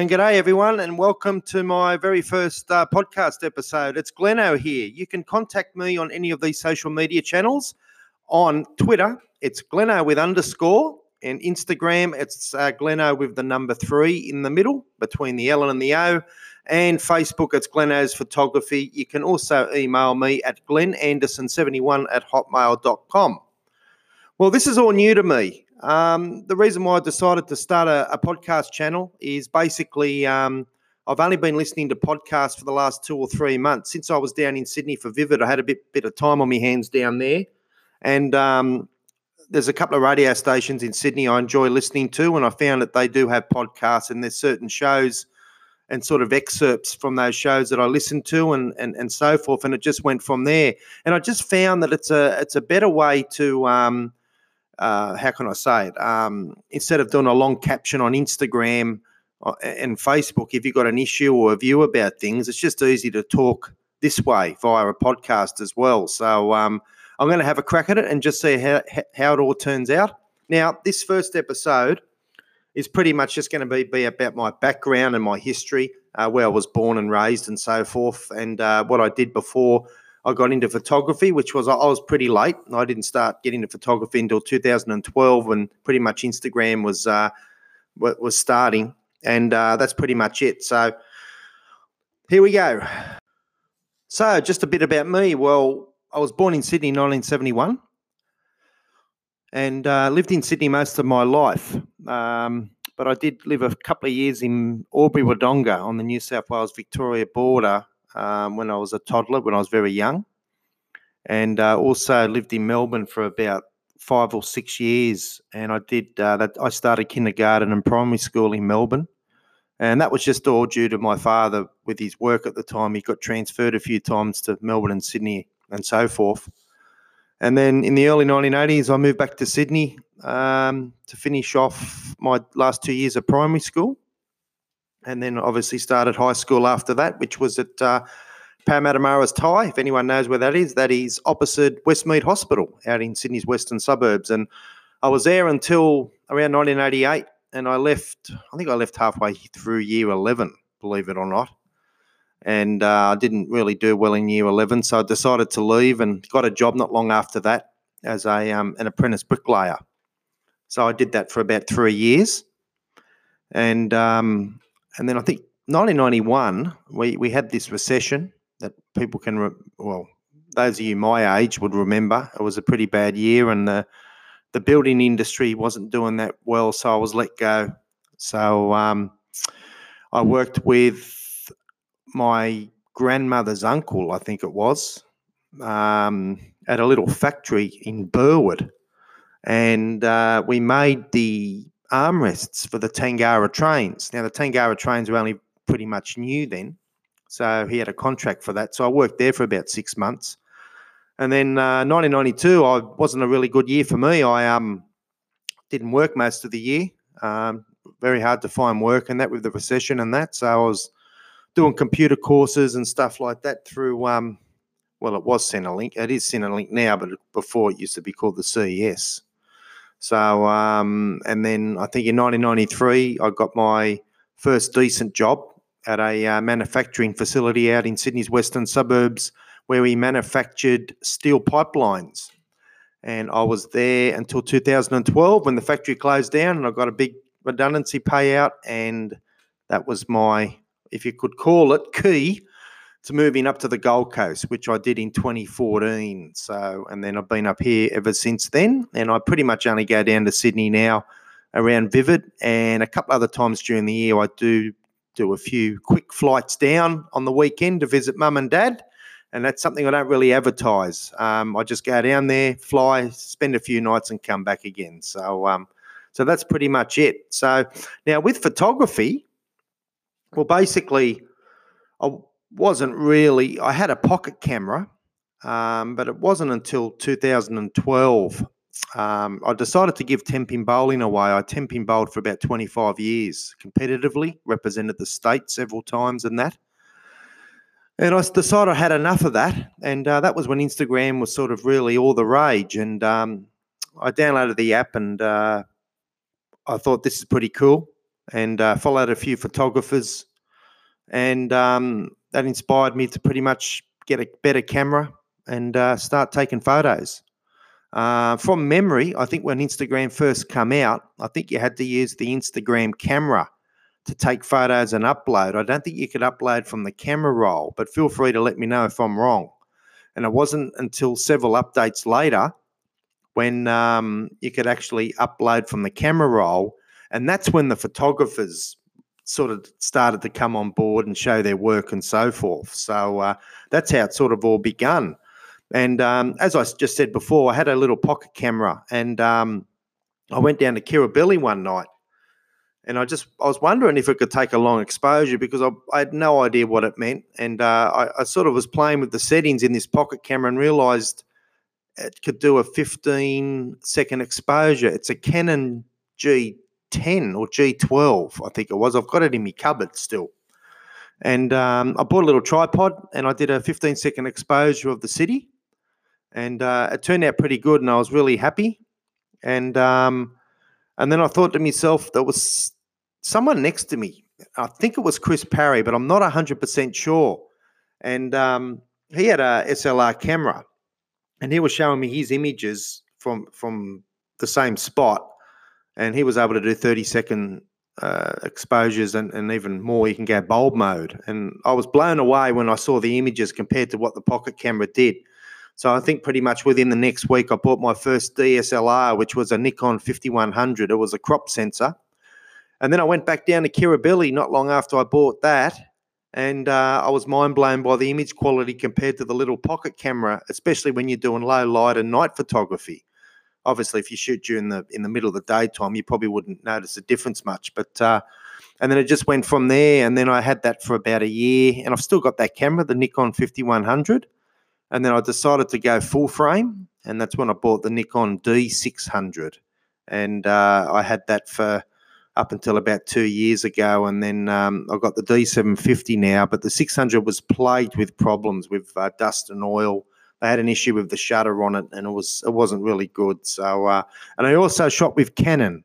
And g'day, everyone, and welcome to my very first uh, podcast episode. It's Gleno here. You can contact me on any of these social media channels. On Twitter, it's Gleno with underscore, and Instagram, it's uh, Gleno with the number three in the middle between the L and the O. And Facebook, it's Gleno's Photography. You can also email me at glenanderson71 at hotmail.com. Well, this is all new to me. Um, the reason why I decided to start a, a podcast channel is basically um, I've only been listening to podcasts for the last two or three months. Since I was down in Sydney for Vivid, I had a bit, bit of time on my hands down there. And um, there's a couple of radio stations in Sydney I enjoy listening to, and I found that they do have podcasts, and there's certain shows and sort of excerpts from those shows that I listen to and, and and so forth. And it just went from there. And I just found that it's a it's a better way to um, uh, how can I say it? Um, instead of doing a long caption on Instagram uh, and Facebook, if you've got an issue or a view about things, it's just easy to talk this way via a podcast as well. So um, I'm going to have a crack at it and just see how, how it all turns out. Now, this first episode is pretty much just going to be, be about my background and my history, uh, where I was born and raised and so forth, and uh, what I did before I got into photography, which was I was pretty late. I didn't start getting into photography until 2012, when pretty much Instagram was uh, was starting, and uh, that's pretty much it. So here we go. So just a bit about me. Well, I was born in Sydney, in 1971, and uh, lived in Sydney most of my life. Um, but I did live a couple of years in Albury Wodonga on the New South Wales Victoria border um, when I was a toddler, when I was very young, and uh, also lived in Melbourne for about five or six years. And I did uh, that. I started kindergarten and primary school in Melbourne, and that was just all due to my father with his work at the time. He got transferred a few times to Melbourne and Sydney and so forth. And then in the early 1980s, I moved back to Sydney um, to finish off my last two years of primary school and then obviously started high school after that, which was at uh, Parramatta Marist High. If anyone knows where that is, that is opposite Westmead Hospital out in Sydney's western suburbs. And I was there until around 1988, and I left. I think I left halfway through year 11, believe it or not. And uh, I didn't really do well in year 11, so I decided to leave and got a job not long after that as a um, an apprentice bricklayer. So I did that for about three years, and um, and then I think 1991, we, we had this recession that people can, re- well, those of you my age would remember. It was a pretty bad year, and the the building industry wasn't doing that well, so I was let go. So um, I worked with my grandmother's uncle, I think it was, um, at a little factory in Burwood, and uh, we made the armrests for the Tangara trains. Now, the Tangara trains were only pretty much new then. So he had a contract for that. So I worked there for about six months. And then uh, 1992, I wasn't a really good year for me. I um, didn't work most of the year. Um, very hard to find work, and that with the recession and that. So I was doing computer courses and stuff like that through, um, well, it was Centrelink. It is Centrelink now, but before it used to be called the CES. So, um, and then I think in 1993, I got my first decent job at a uh, manufacturing facility out in Sydney's western suburbs where we manufactured steel pipelines. And I was there until 2012 when the factory closed down and I got a big redundancy payout. And that was my, if you could call it, key to moving up to the Gold Coast, which I did in 2014. So, and then I've been up here ever since then. And I pretty much only go down to Sydney now around Vivid, and a couple other times during the year I do do a few quick flights down on the weekend to visit mum and dad. And that's something I don't really advertise. Um, I just go down there, fly, spend a few nights, and come back again. So, um, so that's pretty much it. So now with photography, well, basically, I, wasn't really. I had a pocket camera, um, but it wasn't until 2012 um, I decided to give 10 pin bowling away. I 10 pin bowled for about 25 years competitively, represented the state several times and that. And I decided I had enough of that. And uh, that was when Instagram was sort of really all the rage. And um, I downloaded the app and uh, I thought this is pretty cool. and uh, followed a few photographers, and um, that inspired me to pretty much get a better camera and uh, start taking photos. Uh, from memory, I think when Instagram first came out, I think you had to use the Instagram camera to take photos and upload. I don't think you could upload from the camera roll, but feel free to let me know if I'm wrong. And it wasn't until several updates later when um, you could actually upload from the camera roll. And that's when the photographers sort of started to come on board and show their work and so forth. So uh, that's how it sort of all begun. And um, as I just said before, I had a little pocket camera and um, I went down to Kirribilli one night and I just I was wondering if it could take a long exposure because I, I had no idea what it meant, and uh, I, I, sort of was playing with the settings in this pocket camera and realised it could do a 15 second exposure. It's a Canon G10 or G12, I think it was. I've got it in my cupboard still, and um, I bought a little tripod and I did a 15 second exposure of the city, and uh, it turned out pretty good, and I was really happy, and um, and then I thought to myself, there was someone next to me. I think it was Chris Parry, but I'm not 100% sure. And um, he had a SLR camera and he was showing me his images from, from the same spot. And he was able to do 30 second uh, exposures and, and even more. You can go bulb mode. And I was blown away when I saw the images compared to what the pocket camera did. So I think pretty much within the next week, I bought my first DSLR, which was a Nikon 5100. It was a crop sensor. And then I went back down to Kirribilli not long after I bought that. And uh, I was mind blown by the image quality compared to the little pocket camera, especially when you're doing low light and night photography. Obviously, if you shoot during the in the middle of the daytime, you probably wouldn't notice a difference much. But uh, and then it just went from there. And then I had that for about a year, and I've still got that camera, the Nikon 5100. And then I decided to go full frame, and that's when I bought the Nikon D600. And uh, I had that for up until about two years ago, and then um, I got the D750 now. But the 600 was plagued with problems with uh, dust and oil. They had an issue with the shutter on it, and it was it wasn't really good. So, uh, and I also shot with Canon,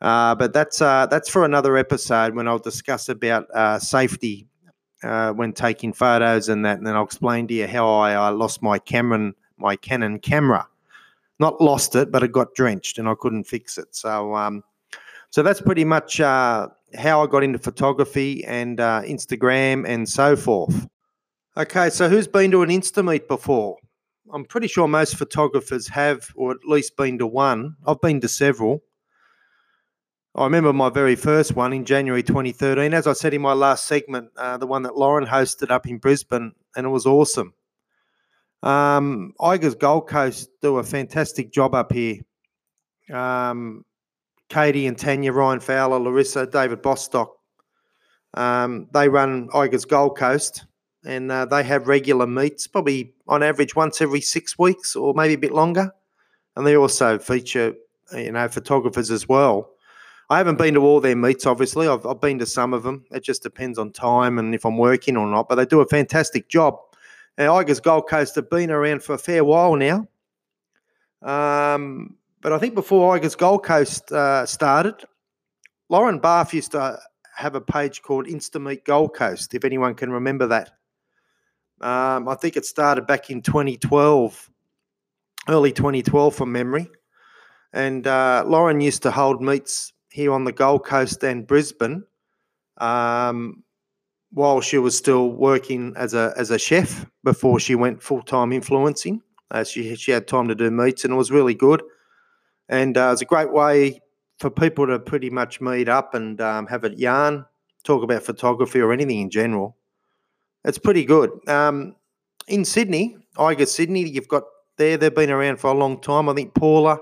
uh, but that's uh, that's for another episode when I'll discuss about uh, safety uh, when taking photos and that, and then I'll explain to you how I, I lost my Cameron, my Canon camera. Not lost it, but it got drenched and I couldn't fix it. So, um, so that's pretty much uh, how I got into photography and Instagram and so forth. Okay, so who's been to an Instameet before? I'm pretty sure most photographers have, or at least been to one. I've been to several. I remember my very first one in January 2013. As I said in my last segment, uh, the one that Lauren hosted up in Brisbane, and it was awesome. Um, Igers Gold Coast do a fantastic job up here. Um, Katie and Tanya, Ryan Fowler, Larissa, David Bostock, um, they run Igers Gold Coast, and uh, they have regular meets, probably on average once every six weeks or maybe a bit longer. And they also feature, you know, photographers as well. I haven't been to all their meets, obviously. I've, I've been to some of them. It just depends on time and if I'm working or not, but they do a fantastic job. Now, Igers Gold Coast have been around for a fair while now. Um, but I think before Igers Gold Coast uh, started, Lauren Bath used to have a page called Instameet Gold Coast, if anyone can remember that. Um, I think it started back in 2012, early 2012 from memory. And uh, Lauren used to hold meets here on the Gold Coast and Brisbane um, while she was still working as a as a chef before she went full time influencing. Uh, she she had time to do meets and it was really good, and uh, it's a great way for people to pretty much meet up and um, have a yarn, talk about photography or anything in general. It's pretty good. Um, in Sydney, Igers Sydney, you've got there. They've been around for a long time. I think Paula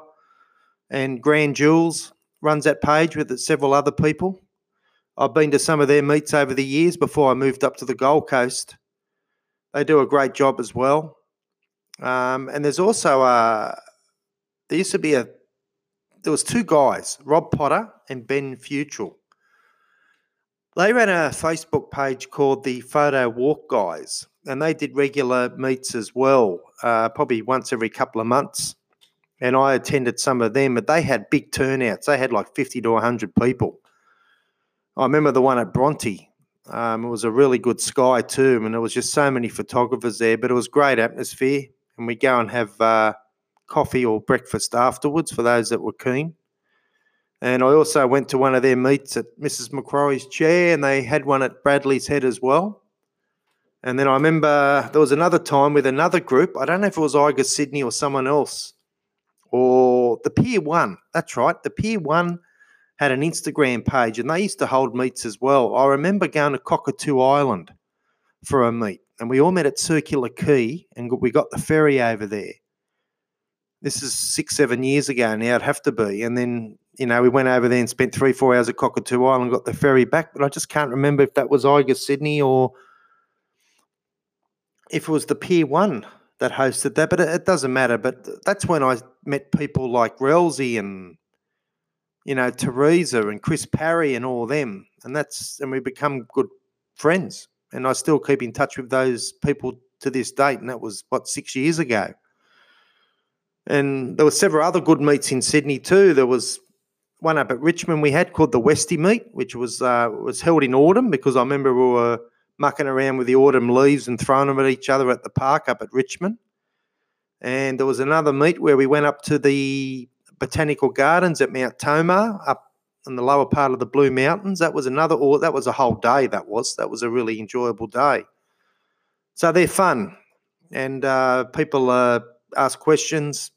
and Grand Jules runs that page with several other people. I've been to some of their meets over the years before I moved up to the Gold Coast. They do a great job as well. Um, and there's also a, there used to be a, there was two guys, Rob Potter and Ben Futrell. They ran a Facebook page called the Photo Walk Guys, and they did regular meets as well, uh, probably once every couple of months and I attended some of them, but they had big turnouts. They had like 50 to 100 people. I remember the one at Bronte. Um, it was a really good sky too, and there was just so many photographers there. But it was great atmosphere, and we go and have uh, coffee or breakfast afterwards for those that were keen. And I also went to one of their meets at Mrs. Macquarie's chair, and they had one at Bradley's Head as well. And then I remember there was another time with another group. I don't know if it was Igers Sydney or someone else, or the Pier One. That's right, the Pier One had an Instagram page, and they used to hold meets as well. I remember going to Cockatoo Island for a meet, and we all met at Circular Quay, and we got the ferry over there. This is six, seven years ago now. It'd have to be, and then you know, we went over there and spent three, four hours at Cockatoo Island, got the ferry back, but I just can't remember if that was Igers Sydney or if it was the Pier One that hosted that. But it, it doesn't matter. But that's when I met people like Relzy and you know Teresa and Chris Parry and all them, and that's and we become good friends. And I still keep in touch with those people to this date, and that was what six years ago. And there were several other good meets in Sydney too. There was one up at Richmond we had called the Westy Meet, which was uh, was held in autumn because I remember we were mucking around with the autumn leaves and throwing them at each other at the park up at Richmond. And there was another meet where we went up to the botanical gardens at Mount Tomah up in the lower part of the Blue Mountains. That was another, or that was a whole day. That was that was a really enjoyable day. So they're fun, and uh, people uh, ask questions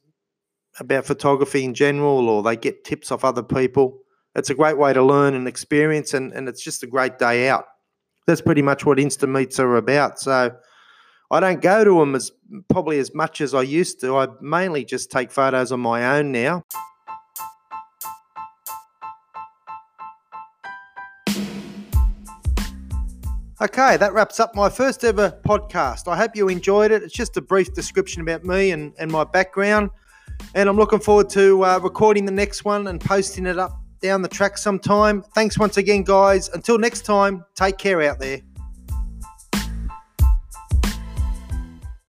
about photography in general or they get tips off other people. It's a great way to learn and experience, and, and it's just a great day out. That's pretty much what Insta Meets are about. So I don't go to them as probably as much as I used to. I mainly just take photos on my own now. Okay, that wraps up my first ever podcast. I hope you enjoyed it. It's just a brief description about me and, and my background. And I'm looking forward to uh, recording the next one and posting it up down the track sometime. Thanks once again, guys. Until next time, take care out there.